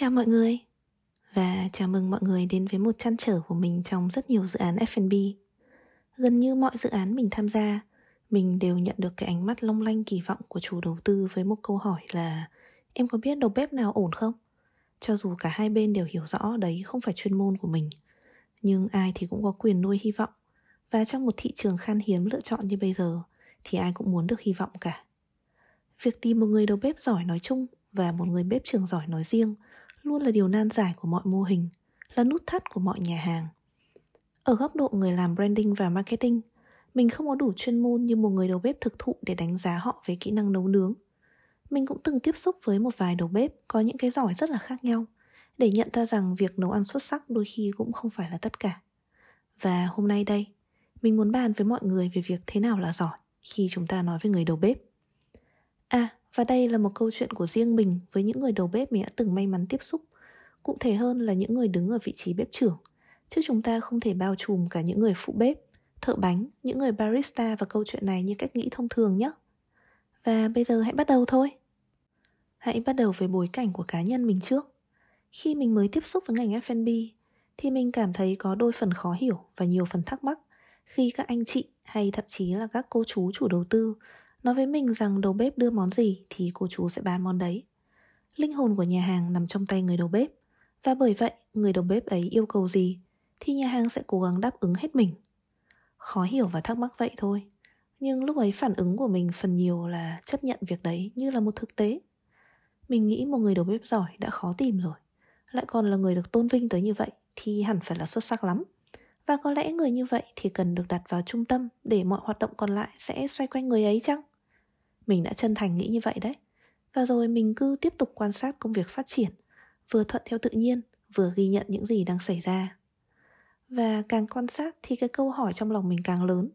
chào mọi người và chào mừng mọi người đến với một chăn trở của mình trong rất nhiều dự án F&B. Gần như mọi dự án mình tham gia, mình đều nhận được cái ánh mắt long lanh kỳ vọng của chủ đầu tư với một câu hỏi là em có biết đầu bếp nào ổn không? Cho dù cả hai bên đều hiểu rõ đấy không phải chuyên môn của mình, nhưng ai thì cũng có quyền nuôi hy vọng. Và trong một thị trường khan hiếm lựa chọn như bây giờ thì ai cũng muốn được hy vọng cả. Việc tìm một người đầu bếp giỏi nói chung và một người bếp trường giỏi nói riêng luôn là điều nan giải của mọi mô hình, là nút thắt của mọi nhà hàng. Ở góc độ người làm branding và marketing, mình không có đủ chuyên môn như một người đầu bếp thực thụ để đánh giá họ về kỹ năng nấu nướng. Mình cũng từng tiếp xúc với một vài đầu bếp có những cái giỏi rất là khác nhau để nhận ra rằng việc nấu ăn xuất sắc đôi khi cũng không phải là tất cả. Và hôm nay đây, mình muốn bàn với mọi người về việc thế nào là giỏi khi chúng ta nói với người đầu bếp. À, và đây là một câu chuyện của riêng mình với những người đầu bếp mình đã từng may mắn tiếp xúc. Cụ thể hơn là những người đứng ở vị trí bếp trưởng. Chứ chúng ta không thể bao trùm cả những người phụ bếp, thợ bánh, những người barista và câu chuyện này như cách nghĩ thông thường nhé. Và bây giờ hãy bắt đầu thôi. Hãy bắt đầu với bối cảnh của cá nhân mình trước. Khi mình mới tiếp xúc với ngành F&B thì mình cảm thấy có đôi phần khó hiểu và nhiều phần thắc mắc khi các anh chị hay thậm chí là các cô chú chủ đầu tư nói với mình rằng đầu bếp đưa món gì thì cô chú sẽ bán món đấy. Linh hồn của nhà hàng nằm trong tay người đầu bếp và bởi vậy người đầu bếp ấy yêu cầu gì thì nhà hàng sẽ cố gắng đáp ứng hết mình. Khó hiểu và thắc mắc vậy thôi, nhưng lúc ấy phản ứng của mình phần nhiều là chấp nhận việc đấy như là một thực tế. Mình nghĩ một người đầu bếp giỏi đã khó tìm rồi, lại còn là người được tôn vinh tới như vậy thì hẳn phải là xuất sắc lắm. Và có lẽ người như vậy thì cần được đặt vào trung tâm để mọi hoạt động còn lại sẽ xoay quanh người ấy chăng? Mình đã chân thành nghĩ như vậy đấy. Và rồi mình cứ tiếp tục quan sát công việc phát triển, vừa thuận theo tự nhiên, vừa ghi nhận những gì đang xảy ra. Và càng quan sát thì cái câu hỏi trong lòng mình càng lớn.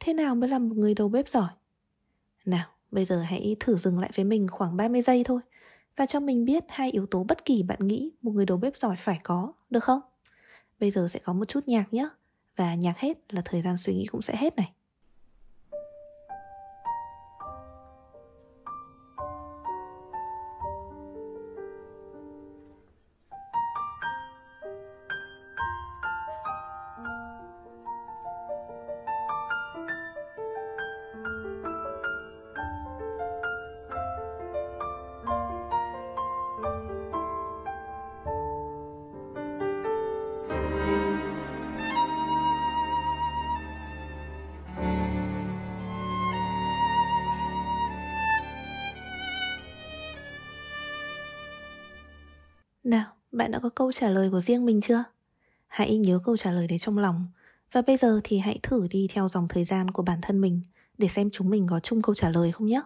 Thế nào mới là một người đầu bếp giỏi? Nào, bây giờ hãy thử dừng lại với mình khoảng 30 giây thôi và cho mình biết hai yếu tố bất kỳ bạn nghĩ một người đầu bếp giỏi phải có, được không? Bây giờ sẽ có một chút nhạc nhé Và nhạc hết là thời gian suy nghĩ cũng sẽ hết này Nào, bạn đã có câu trả lời của riêng mình chưa? Hãy nhớ câu trả lời đấy trong lòng. Và bây giờ thì hãy thử đi theo dòng thời gian của bản thân mình Để xem chúng mình có chung câu trả lời không nhé.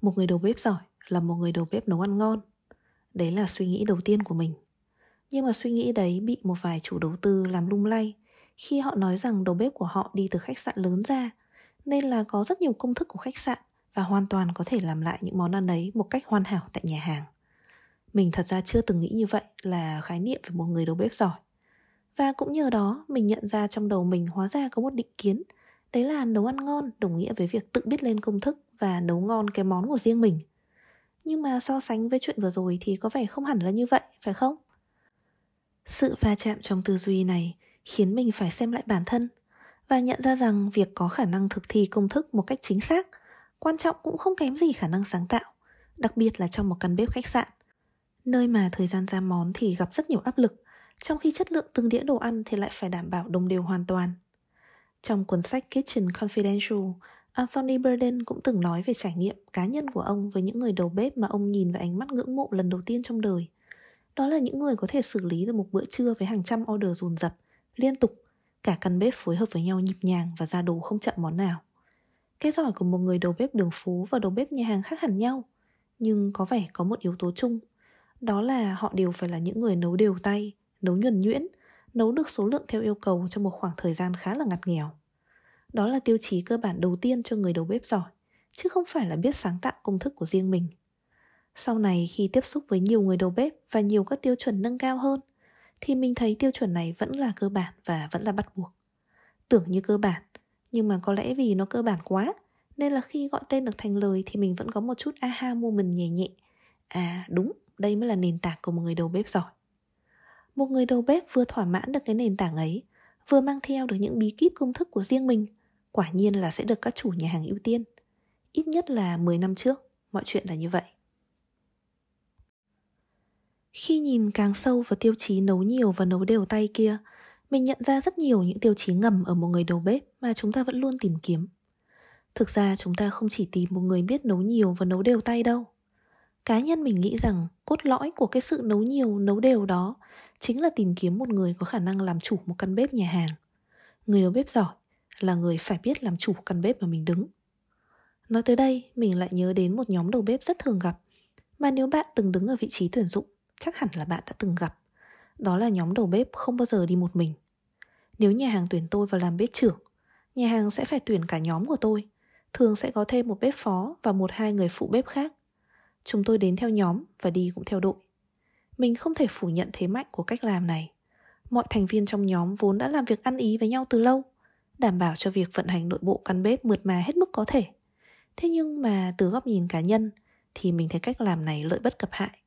Một người đầu bếp giỏi là một người đầu bếp nấu ăn ngon. Đấy là suy nghĩ đầu tiên của mình. Nhưng mà suy nghĩ đấy bị một vài chủ đầu tư làm lung lay Khi họ nói rằng đầu bếp của họ đi từ khách sạn lớn ra Nên là có rất nhiều công thức của khách sạn Và hoàn toàn có thể làm lại những món ăn ấy một cách hoàn hảo tại nhà hàng mình thật ra chưa từng nghĩ như vậy là khái niệm về một người đầu bếp giỏi. Và cũng nhờ đó mình nhận ra trong đầu mình hóa ra có một định kiến Đấy là nấu ăn ngon đồng nghĩa với việc tự biết lên công thức và nấu ngon cái món của riêng mình Nhưng mà so sánh với chuyện vừa rồi thì có vẻ không hẳn là như vậy, phải không? Sự va chạm trong tư duy này khiến mình phải xem lại bản thân và nhận ra rằng việc có khả năng thực thi công thức một cách chính xác quan trọng cũng không kém gì khả năng sáng tạo, đặc biệt là trong một căn bếp khách sạn nơi mà thời gian ra món thì gặp rất nhiều áp lực, trong khi chất lượng từng đĩa đồ ăn thì lại phải đảm bảo đồng đều hoàn toàn. Trong cuốn sách Kitchen Confidential, Anthony Bourdain cũng từng nói về trải nghiệm cá nhân của ông với những người đầu bếp mà ông nhìn với ánh mắt ngưỡng mộ lần đầu tiên trong đời. Đó là những người có thể xử lý được một bữa trưa với hàng trăm order dồn dập, liên tục, cả căn bếp phối hợp với nhau nhịp nhàng và ra đồ không chậm món nào. Cái giỏi của một người đầu bếp đường phố và đầu bếp nhà hàng khác hẳn nhau, nhưng có vẻ có một yếu tố chung – đó là họ đều phải là những người nấu đều tay, nấu nhuần nhuyễn, nấu được số lượng theo yêu cầu trong một khoảng thời gian khá là ngặt nghèo. Đó là tiêu chí cơ bản đầu tiên cho người đầu bếp giỏi, chứ không phải là biết sáng tạo công thức của riêng mình. Sau này khi tiếp xúc với nhiều người đầu bếp và nhiều các tiêu chuẩn nâng cao hơn, thì mình thấy tiêu chuẩn này vẫn là cơ bản và vẫn là bắt buộc. Tưởng như cơ bản, nhưng mà có lẽ vì nó cơ bản quá, nên là khi gọi tên được thành lời thì mình vẫn có một chút aha moment nhẹ nhẹ. À đúng, đây mới là nền tảng của một người đầu bếp giỏi. Một người đầu bếp vừa thỏa mãn được cái nền tảng ấy, vừa mang theo được những bí kíp công thức của riêng mình, quả nhiên là sẽ được các chủ nhà hàng ưu tiên. Ít nhất là 10 năm trước, mọi chuyện là như vậy. Khi nhìn càng sâu vào tiêu chí nấu nhiều và nấu đều tay kia, mình nhận ra rất nhiều những tiêu chí ngầm ở một người đầu bếp mà chúng ta vẫn luôn tìm kiếm. Thực ra chúng ta không chỉ tìm một người biết nấu nhiều và nấu đều tay đâu. Cá nhân mình nghĩ rằng cốt lõi của cái sự nấu nhiều, nấu đều đó chính là tìm kiếm một người có khả năng làm chủ một căn bếp nhà hàng. Người đầu bếp giỏi là người phải biết làm chủ căn bếp mà mình đứng. Nói tới đây, mình lại nhớ đến một nhóm đầu bếp rất thường gặp, mà nếu bạn từng đứng ở vị trí tuyển dụng, chắc hẳn là bạn đã từng gặp. Đó là nhóm đầu bếp không bao giờ đi một mình. Nếu nhà hàng tuyển tôi vào làm bếp trưởng, nhà hàng sẽ phải tuyển cả nhóm của tôi, thường sẽ có thêm một bếp phó và một hai người phụ bếp khác. Chúng tôi đến theo nhóm và đi cũng theo đội. Mình không thể phủ nhận thế mạnh của cách làm này. Mọi thành viên trong nhóm vốn đã làm việc ăn ý với nhau từ lâu, đảm bảo cho việc vận hành nội bộ căn bếp mượt mà hết mức có thể. Thế nhưng mà từ góc nhìn cá nhân thì mình thấy cách làm này lợi bất cập hại.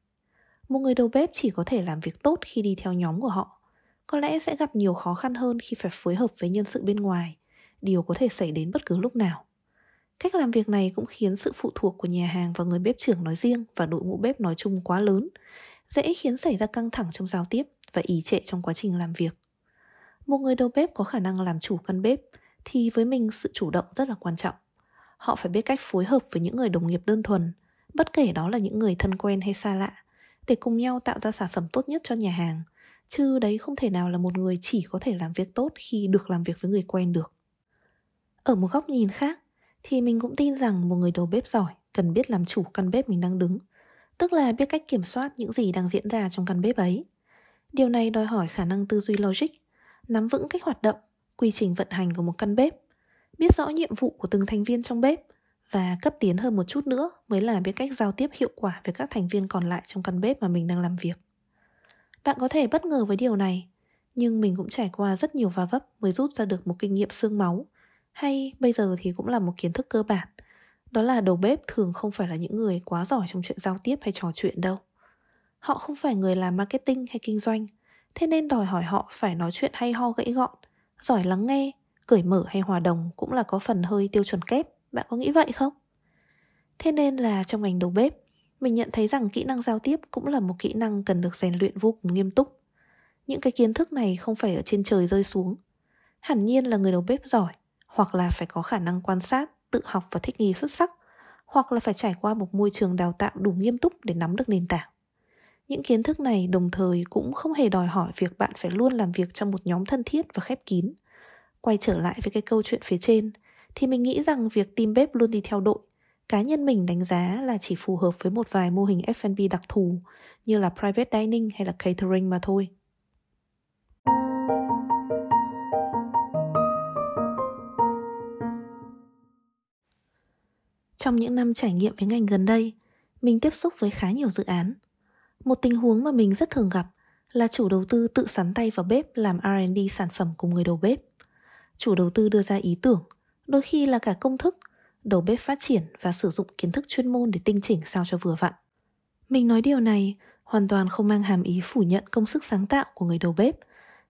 Một người đầu bếp chỉ có thể làm việc tốt khi đi theo nhóm của họ. Có lẽ sẽ gặp nhiều khó khăn hơn khi phải phối hợp với nhân sự bên ngoài, điều có thể xảy đến bất cứ lúc nào. Cách làm việc này cũng khiến sự phụ thuộc của nhà hàng và người bếp trưởng nói riêng và đội ngũ bếp nói chung quá lớn, dễ khiến xảy ra căng thẳng trong giao tiếp và ý trệ trong quá trình làm việc. Một người đầu bếp có khả năng làm chủ căn bếp thì với mình sự chủ động rất là quan trọng. Họ phải biết cách phối hợp với những người đồng nghiệp đơn thuần, bất kể đó là những người thân quen hay xa lạ, để cùng nhau tạo ra sản phẩm tốt nhất cho nhà hàng. Chứ đấy không thể nào là một người chỉ có thể làm việc tốt khi được làm việc với người quen được. Ở một góc nhìn khác, thì mình cũng tin rằng một người đầu bếp giỏi cần biết làm chủ căn bếp mình đang đứng, tức là biết cách kiểm soát những gì đang diễn ra trong căn bếp ấy. Điều này đòi hỏi khả năng tư duy logic, nắm vững cách hoạt động, quy trình vận hành của một căn bếp, biết rõ nhiệm vụ của từng thành viên trong bếp và cấp tiến hơn một chút nữa mới là biết cách giao tiếp hiệu quả với các thành viên còn lại trong căn bếp mà mình đang làm việc. Bạn có thể bất ngờ với điều này, nhưng mình cũng trải qua rất nhiều va vấp mới rút ra được một kinh nghiệm xương máu hay bây giờ thì cũng là một kiến thức cơ bản. Đó là đầu bếp thường không phải là những người quá giỏi trong chuyện giao tiếp hay trò chuyện đâu. Họ không phải người làm marketing hay kinh doanh, thế nên đòi hỏi họ phải nói chuyện hay ho gãy gọn, giỏi lắng nghe, cởi mở hay hòa đồng cũng là có phần hơi tiêu chuẩn kép, bạn có nghĩ vậy không? Thế nên là trong ngành đầu bếp, mình nhận thấy rằng kỹ năng giao tiếp cũng là một kỹ năng cần được rèn luyện vô cùng nghiêm túc. Những cái kiến thức này không phải ở trên trời rơi xuống. Hẳn nhiên là người đầu bếp giỏi hoặc là phải có khả năng quan sát, tự học và thích nghi xuất sắc, hoặc là phải trải qua một môi trường đào tạo đủ nghiêm túc để nắm được nền tảng. Những kiến thức này đồng thời cũng không hề đòi hỏi việc bạn phải luôn làm việc trong một nhóm thân thiết và khép kín. Quay trở lại với cái câu chuyện phía trên, thì mình nghĩ rằng việc team bếp luôn đi theo đội, cá nhân mình đánh giá là chỉ phù hợp với một vài mô hình F&B đặc thù như là private dining hay là catering mà thôi. Trong những năm trải nghiệm với ngành gần đây, mình tiếp xúc với khá nhiều dự án. Một tình huống mà mình rất thường gặp là chủ đầu tư tự sắn tay vào bếp làm R&D sản phẩm cùng người đầu bếp. Chủ đầu tư đưa ra ý tưởng, đôi khi là cả công thức, đầu bếp phát triển và sử dụng kiến thức chuyên môn để tinh chỉnh sao cho vừa vặn. Mình nói điều này hoàn toàn không mang hàm ý phủ nhận công sức sáng tạo của người đầu bếp,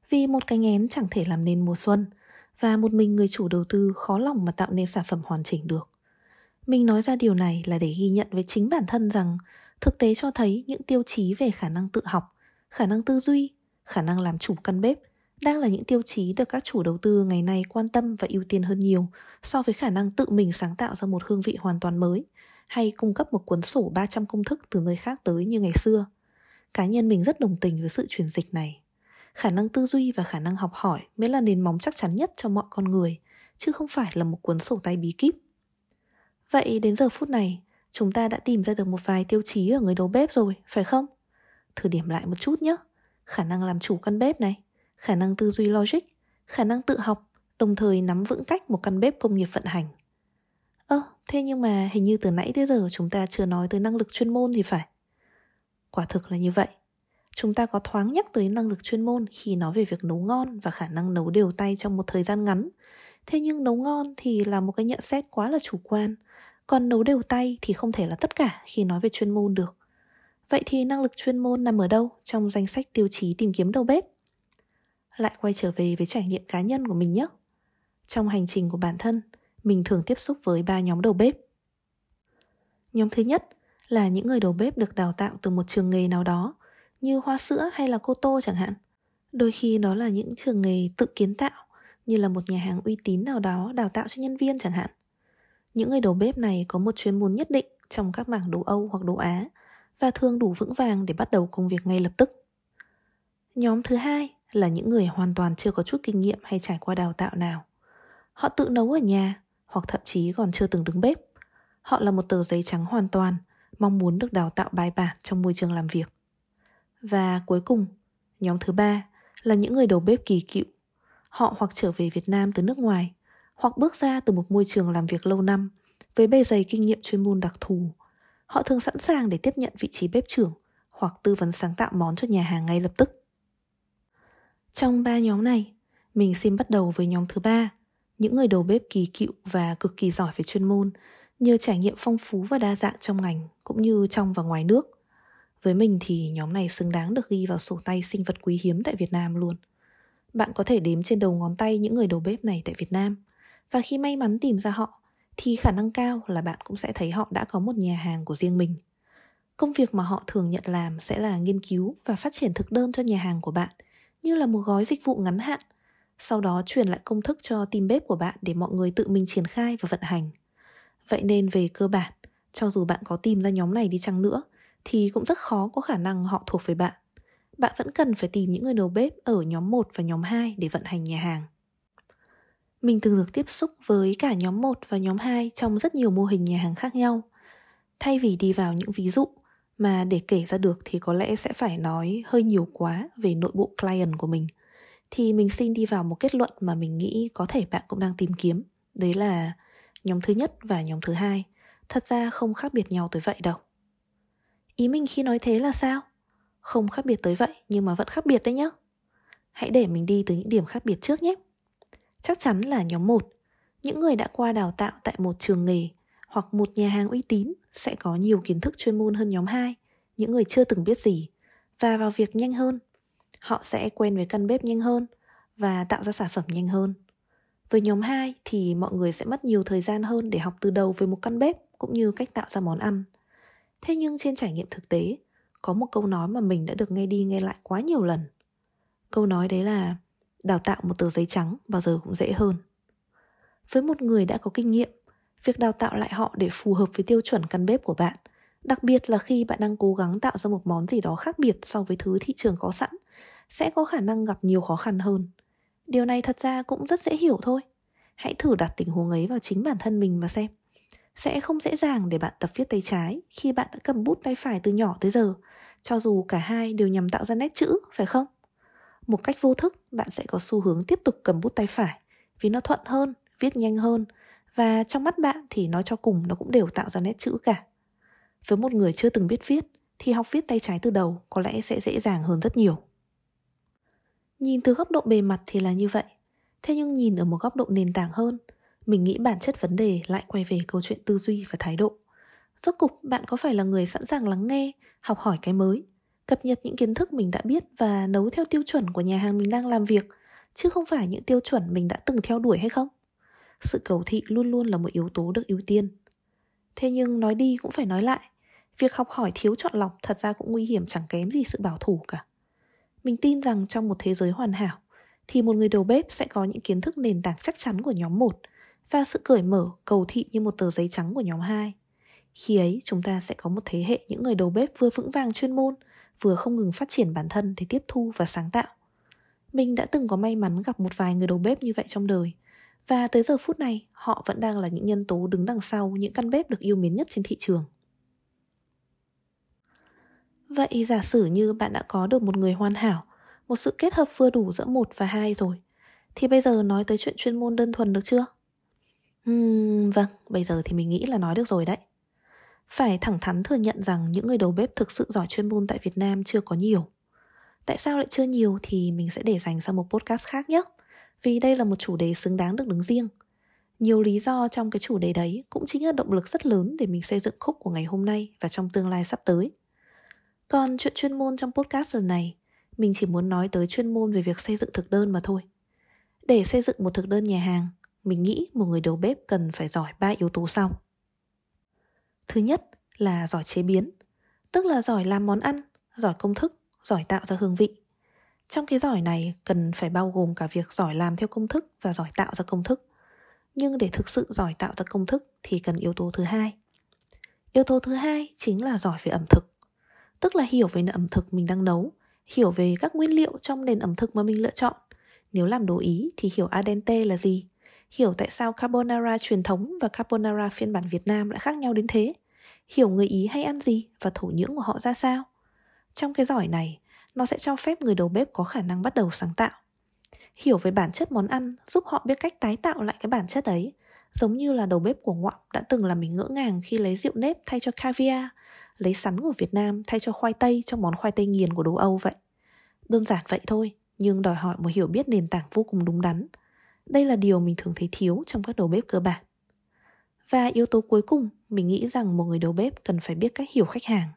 vì một cái ngén chẳng thể làm nên mùa xuân, và một mình người chủ đầu tư khó lòng mà tạo nên sản phẩm hoàn chỉnh được. Mình nói ra điều này là để ghi nhận với chính bản thân rằng thực tế cho thấy những tiêu chí về khả năng tự học, khả năng tư duy, khả năng làm chủ căn bếp đang là những tiêu chí được các chủ đầu tư ngày nay quan tâm và ưu tiên hơn nhiều so với khả năng tự mình sáng tạo ra một hương vị hoàn toàn mới hay cung cấp một cuốn sổ 300 công thức từ nơi khác tới như ngày xưa. Cá nhân mình rất đồng tình với sự chuyển dịch này. Khả năng tư duy và khả năng học hỏi mới là nền móng chắc chắn nhất cho mọi con người, chứ không phải là một cuốn sổ tay bí kíp Vậy đến giờ phút này, chúng ta đã tìm ra được một vài tiêu chí ở người đầu bếp rồi, phải không? Thử điểm lại một chút nhé. Khả năng làm chủ căn bếp này, khả năng tư duy logic, khả năng tự học, đồng thời nắm vững cách một căn bếp công nghiệp vận hành. Ơ, thế nhưng mà hình như từ nãy tới giờ chúng ta chưa nói tới năng lực chuyên môn thì phải. Quả thực là như vậy. Chúng ta có thoáng nhắc tới năng lực chuyên môn khi nói về việc nấu ngon và khả năng nấu đều tay trong một thời gian ngắn. Thế nhưng nấu ngon thì là một cái nhận xét quá là chủ quan còn nấu đều tay thì không thể là tất cả khi nói về chuyên môn được. Vậy thì năng lực chuyên môn nằm ở đâu trong danh sách tiêu chí tìm kiếm đầu bếp? Lại quay trở về với trải nghiệm cá nhân của mình nhé. Trong hành trình của bản thân, mình thường tiếp xúc với ba nhóm đầu bếp. Nhóm thứ nhất là những người đầu bếp được đào tạo từ một trường nghề nào đó, như hoa sữa hay là cô tô chẳng hạn. Đôi khi đó là những trường nghề tự kiến tạo, như là một nhà hàng uy tín nào đó đào tạo cho nhân viên chẳng hạn. Những người đầu bếp này có một chuyên môn nhất định trong các mảng đồ Âu hoặc đồ Á và thường đủ vững vàng để bắt đầu công việc ngay lập tức. Nhóm thứ hai là những người hoàn toàn chưa có chút kinh nghiệm hay trải qua đào tạo nào. Họ tự nấu ở nhà hoặc thậm chí còn chưa từng đứng bếp. Họ là một tờ giấy trắng hoàn toàn, mong muốn được đào tạo bài bản trong môi trường làm việc. Và cuối cùng, nhóm thứ ba là những người đầu bếp kỳ cựu. Họ hoặc trở về Việt Nam từ nước ngoài, hoặc bước ra từ một môi trường làm việc lâu năm với bề dày kinh nghiệm chuyên môn đặc thù. Họ thường sẵn sàng để tiếp nhận vị trí bếp trưởng hoặc tư vấn sáng tạo món cho nhà hàng ngay lập tức. Trong ba nhóm này, mình xin bắt đầu với nhóm thứ ba, những người đầu bếp kỳ cựu và cực kỳ giỏi về chuyên môn, nhờ trải nghiệm phong phú và đa dạng trong ngành cũng như trong và ngoài nước. Với mình thì nhóm này xứng đáng được ghi vào sổ tay sinh vật quý hiếm tại Việt Nam luôn. Bạn có thể đếm trên đầu ngón tay những người đầu bếp này tại Việt Nam và khi may mắn tìm ra họ thì khả năng cao là bạn cũng sẽ thấy họ đã có một nhà hàng của riêng mình. Công việc mà họ thường nhận làm sẽ là nghiên cứu và phát triển thực đơn cho nhà hàng của bạn như là một gói dịch vụ ngắn hạn sau đó truyền lại công thức cho team bếp của bạn để mọi người tự mình triển khai và vận hành. Vậy nên về cơ bản, cho dù bạn có tìm ra nhóm này đi chăng nữa, thì cũng rất khó có khả năng họ thuộc về bạn. Bạn vẫn cần phải tìm những người đầu bếp ở nhóm 1 và nhóm 2 để vận hành nhà hàng. Mình từng được tiếp xúc với cả nhóm 1 và nhóm 2 trong rất nhiều mô hình nhà hàng khác nhau. Thay vì đi vào những ví dụ mà để kể ra được thì có lẽ sẽ phải nói hơi nhiều quá về nội bộ client của mình – thì mình xin đi vào một kết luận mà mình nghĩ có thể bạn cũng đang tìm kiếm. Đấy là nhóm thứ nhất và nhóm thứ hai thật ra không khác biệt nhau tới vậy đâu. Ý mình khi nói thế là sao? Không khác biệt tới vậy, nhưng mà vẫn khác biệt đấy nhá. Hãy để mình đi từ những điểm khác biệt trước nhé. Chắc chắn là nhóm 1, những người đã qua đào tạo tại một trường nghề hoặc một nhà hàng uy tín sẽ có nhiều kiến thức chuyên môn hơn nhóm 2, những người chưa từng biết gì và vào việc nhanh hơn họ sẽ quen với căn bếp nhanh hơn và tạo ra sản phẩm nhanh hơn. Với nhóm 2 thì mọi người sẽ mất nhiều thời gian hơn để học từ đầu về một căn bếp cũng như cách tạo ra món ăn. Thế nhưng trên trải nghiệm thực tế, có một câu nói mà mình đã được nghe đi nghe lại quá nhiều lần. Câu nói đấy là đào tạo một tờ giấy trắng bao giờ cũng dễ hơn. Với một người đã có kinh nghiệm, việc đào tạo lại họ để phù hợp với tiêu chuẩn căn bếp của bạn, đặc biệt là khi bạn đang cố gắng tạo ra một món gì đó khác biệt so với thứ thị trường có sẵn sẽ có khả năng gặp nhiều khó khăn hơn. Điều này thật ra cũng rất dễ hiểu thôi. Hãy thử đặt tình huống ấy vào chính bản thân mình mà xem. Sẽ không dễ dàng để bạn tập viết tay trái khi bạn đã cầm bút tay phải từ nhỏ tới giờ, cho dù cả hai đều nhằm tạo ra nét chữ, phải không? Một cách vô thức, bạn sẽ có xu hướng tiếp tục cầm bút tay phải vì nó thuận hơn, viết nhanh hơn và trong mắt bạn thì nói cho cùng nó cũng đều tạo ra nét chữ cả. Với một người chưa từng biết viết thì học viết tay trái từ đầu có lẽ sẽ dễ dàng hơn rất nhiều. Nhìn từ góc độ bề mặt thì là như vậy, thế nhưng nhìn ở một góc độ nền tảng hơn, mình nghĩ bản chất vấn đề lại quay về câu chuyện tư duy và thái độ. Rốt cục bạn có phải là người sẵn sàng lắng nghe, học hỏi cái mới, cập nhật những kiến thức mình đã biết và nấu theo tiêu chuẩn của nhà hàng mình đang làm việc, chứ không phải những tiêu chuẩn mình đã từng theo đuổi hay không? Sự cầu thị luôn luôn là một yếu tố được ưu tiên. Thế nhưng nói đi cũng phải nói lại, việc học hỏi thiếu chọn lọc thật ra cũng nguy hiểm chẳng kém gì sự bảo thủ cả. Mình tin rằng trong một thế giới hoàn hảo thì một người đầu bếp sẽ có những kiến thức nền tảng chắc chắn của nhóm 1 và sự cởi mở, cầu thị như một tờ giấy trắng của nhóm 2. Khi ấy, chúng ta sẽ có một thế hệ những người đầu bếp vừa vững vàng chuyên môn, vừa không ngừng phát triển bản thân để tiếp thu và sáng tạo. Mình đã từng có may mắn gặp một vài người đầu bếp như vậy trong đời, và tới giờ phút này, họ vẫn đang là những nhân tố đứng đằng sau những căn bếp được yêu mến nhất trên thị trường. Vậy giả sử như bạn đã có được một người hoàn hảo, một sự kết hợp vừa đủ giữa một và hai rồi, thì bây giờ nói tới chuyện chuyên môn đơn thuần được chưa? Uhm, vâng, bây giờ thì mình nghĩ là nói được rồi đấy. Phải thẳng thắn thừa nhận rằng những người đầu bếp thực sự giỏi chuyên môn tại Việt Nam chưa có nhiều. Tại sao lại chưa nhiều thì mình sẽ để dành sang một podcast khác nhé. Vì đây là một chủ đề xứng đáng được đứng riêng. Nhiều lý do trong cái chủ đề đấy cũng chính là động lực rất lớn để mình xây dựng khúc của ngày hôm nay và trong tương lai sắp tới. Còn chuyện chuyên môn trong podcast lần này, mình chỉ muốn nói tới chuyên môn về việc xây dựng thực đơn mà thôi. Để xây dựng một thực đơn nhà hàng, mình nghĩ một người đầu bếp cần phải giỏi ba yếu tố sau. Thứ nhất là giỏi chế biến, tức là giỏi làm món ăn, giỏi công thức, giỏi tạo ra hương vị. Trong cái giỏi này cần phải bao gồm cả việc giỏi làm theo công thức và giỏi tạo ra công thức. Nhưng để thực sự giỏi tạo ra công thức thì cần yếu tố thứ hai. Yếu tố thứ hai chính là giỏi về ẩm thực. Tức là hiểu về ẩm thực mình đang nấu, hiểu về các nguyên liệu trong nền ẩm thực mà mình lựa chọn. Nếu làm đồ Ý thì hiểu adente là gì, hiểu tại sao carbonara truyền thống và carbonara phiên bản Việt Nam lại khác nhau đến thế, hiểu người Ý hay ăn gì và thổ nhưỡng của họ ra sao. Trong cái giỏi này, nó sẽ cho phép người đầu bếp có khả năng bắt đầu sáng tạo. Hiểu về bản chất món ăn giúp họ biết cách tái tạo lại cái bản chất ấy, giống như là đầu bếp của Ngoạm đã từng làm mình ngỡ ngàng khi lấy rượu nếp thay cho caviar, lấy sắn của Việt Nam thay cho khoai tây trong món khoai tây nghiền của đồ Âu vậy. Đơn giản vậy thôi, nhưng đòi hỏi một hiểu biết nền tảng vô cùng đúng đắn. Đây là điều mình thường thấy thiếu trong các đầu bếp cơ bản. Và yếu tố cuối cùng, mình nghĩ rằng một người đầu bếp cần phải biết cách hiểu khách hàng.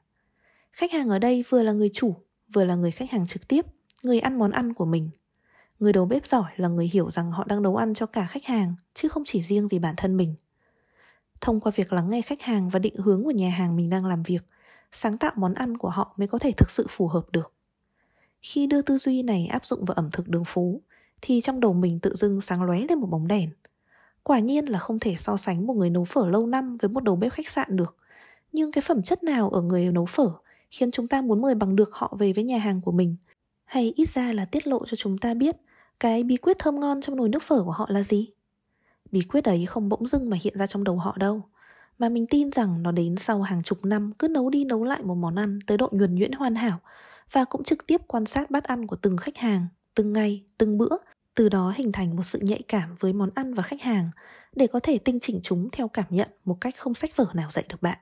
Khách hàng ở đây vừa là người chủ, vừa là người khách hàng trực tiếp, người ăn món ăn của mình. Người đầu bếp giỏi là người hiểu rằng họ đang nấu ăn cho cả khách hàng, chứ không chỉ riêng gì bản thân mình. Thông qua việc lắng nghe khách hàng và định hướng của nhà hàng mình đang làm việc, sáng tạo món ăn của họ mới có thể thực sự phù hợp được. Khi đưa tư duy này áp dụng vào ẩm thực đường phố, thì trong đầu mình tự dưng sáng lóe lên một bóng đèn. Quả nhiên là không thể so sánh một người nấu phở lâu năm với một đầu bếp khách sạn được. Nhưng cái phẩm chất nào ở người nấu phở khiến chúng ta muốn mời bằng được họ về với nhà hàng của mình? Hay ít ra là tiết lộ cho chúng ta biết cái bí quyết thơm ngon trong nồi nước phở của họ là gì? Bí quyết ấy không bỗng dưng mà hiện ra trong đầu họ đâu Mà mình tin rằng nó đến sau hàng chục năm cứ nấu đi nấu lại một món ăn tới độ nhuần nhuyễn hoàn hảo Và cũng trực tiếp quan sát bát ăn của từng khách hàng, từng ngày, từng bữa Từ đó hình thành một sự nhạy cảm với món ăn và khách hàng Để có thể tinh chỉnh chúng theo cảm nhận một cách không sách vở nào dạy được bạn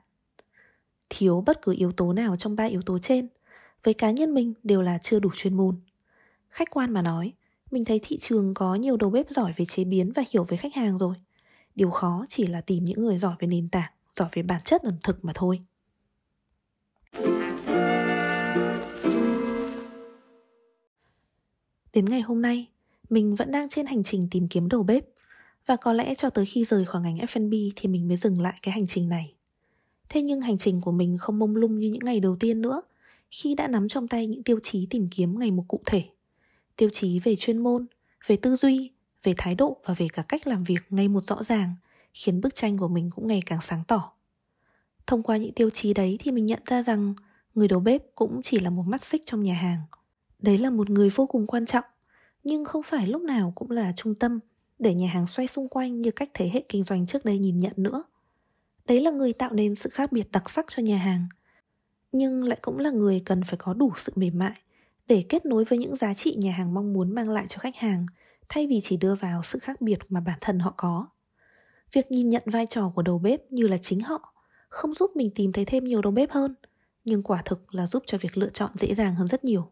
Thiếu bất cứ yếu tố nào trong ba yếu tố trên Với cá nhân mình đều là chưa đủ chuyên môn Khách quan mà nói, mình thấy thị trường có nhiều đầu bếp giỏi về chế biến và hiểu về khách hàng rồi. Điều khó chỉ là tìm những người giỏi về nền tảng, giỏi về bản chất ẩm thực mà thôi. Đến ngày hôm nay, mình vẫn đang trên hành trình tìm kiếm đầu bếp. Và có lẽ cho tới khi rời khỏi ngành F&B thì mình mới dừng lại cái hành trình này. Thế nhưng hành trình của mình không mông lung như những ngày đầu tiên nữa, khi đã nắm trong tay những tiêu chí tìm kiếm ngày một cụ thể. Tiêu chí về chuyên môn về tư duy về thái độ và về cả cách làm việc ngay một rõ ràng khiến bức tranh của mình cũng ngày càng sáng tỏ. Thông qua những tiêu chí đấy thì mình nhận ra rằng người đầu bếp cũng chỉ là một mắt xích trong nhà hàng đấy là một người vô cùng quan trọng, nhưng không phải lúc nào cũng là trung tâm để nhà hàng xoay xung quanh như cách thế hệ kinh doanh trước đây nhìn nhận nữa. Đấy là người tạo nên sự khác biệt đặc sắc cho nhà hàng, nhưng lại cũng là người cần phải có đủ sự mềm mại để kết nối với những giá trị nhà hàng mong muốn mang lại cho khách hàng, thay vì chỉ đưa vào sự khác biệt mà bản thân họ có. Việc nhìn nhận vai trò của đầu bếp như là chính họ không giúp mình tìm thấy thêm nhiều đầu bếp hơn, nhưng quả thực là giúp cho việc lựa chọn dễ dàng hơn rất nhiều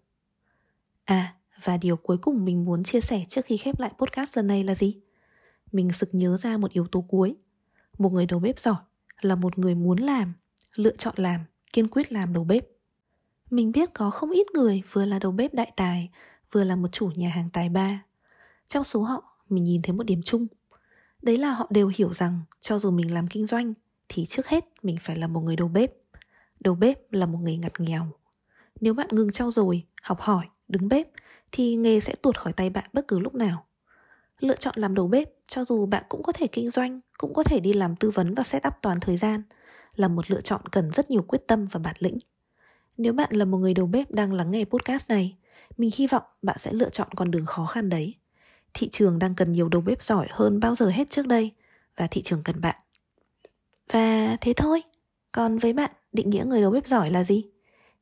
à và điều cuối cùng mình muốn chia sẻ trước khi khép lại podcast lần này là gì mình sực nhớ ra một yếu tố cuối một người đầu bếp giỏi là một người muốn làm lựa chọn làm kiên quyết làm đầu bếp mình biết có không ít người vừa là đầu bếp đại tài, vừa là một chủ nhà hàng tài ba. Trong số họ, mình nhìn thấy một điểm chung. Đấy là họ đều hiểu rằng cho dù mình làm kinh doanh thì trước hết mình phải là một người đầu bếp. Đầu bếp là một nghề ngặt nghèo. Nếu bạn ngừng trau dồi, học hỏi, đứng bếp thì nghề sẽ tuột khỏi tay bạn bất cứ lúc nào. Lựa chọn làm đầu bếp cho dù bạn cũng có thể kinh doanh, cũng có thể đi làm tư vấn và set up toàn thời gian là một lựa chọn cần rất nhiều quyết tâm và bản lĩnh. Nếu bạn là một người đầu bếp đang lắng nghe podcast này, mình hy vọng bạn sẽ lựa chọn con đường khó khăn đấy. Thị trường đang cần nhiều đầu bếp giỏi hơn bao giờ hết trước đây và thị trường cần bạn. Và thế thôi. Còn với bạn, định nghĩa người đầu bếp giỏi là gì?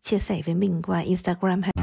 Chia sẻ với mình qua Instagram hay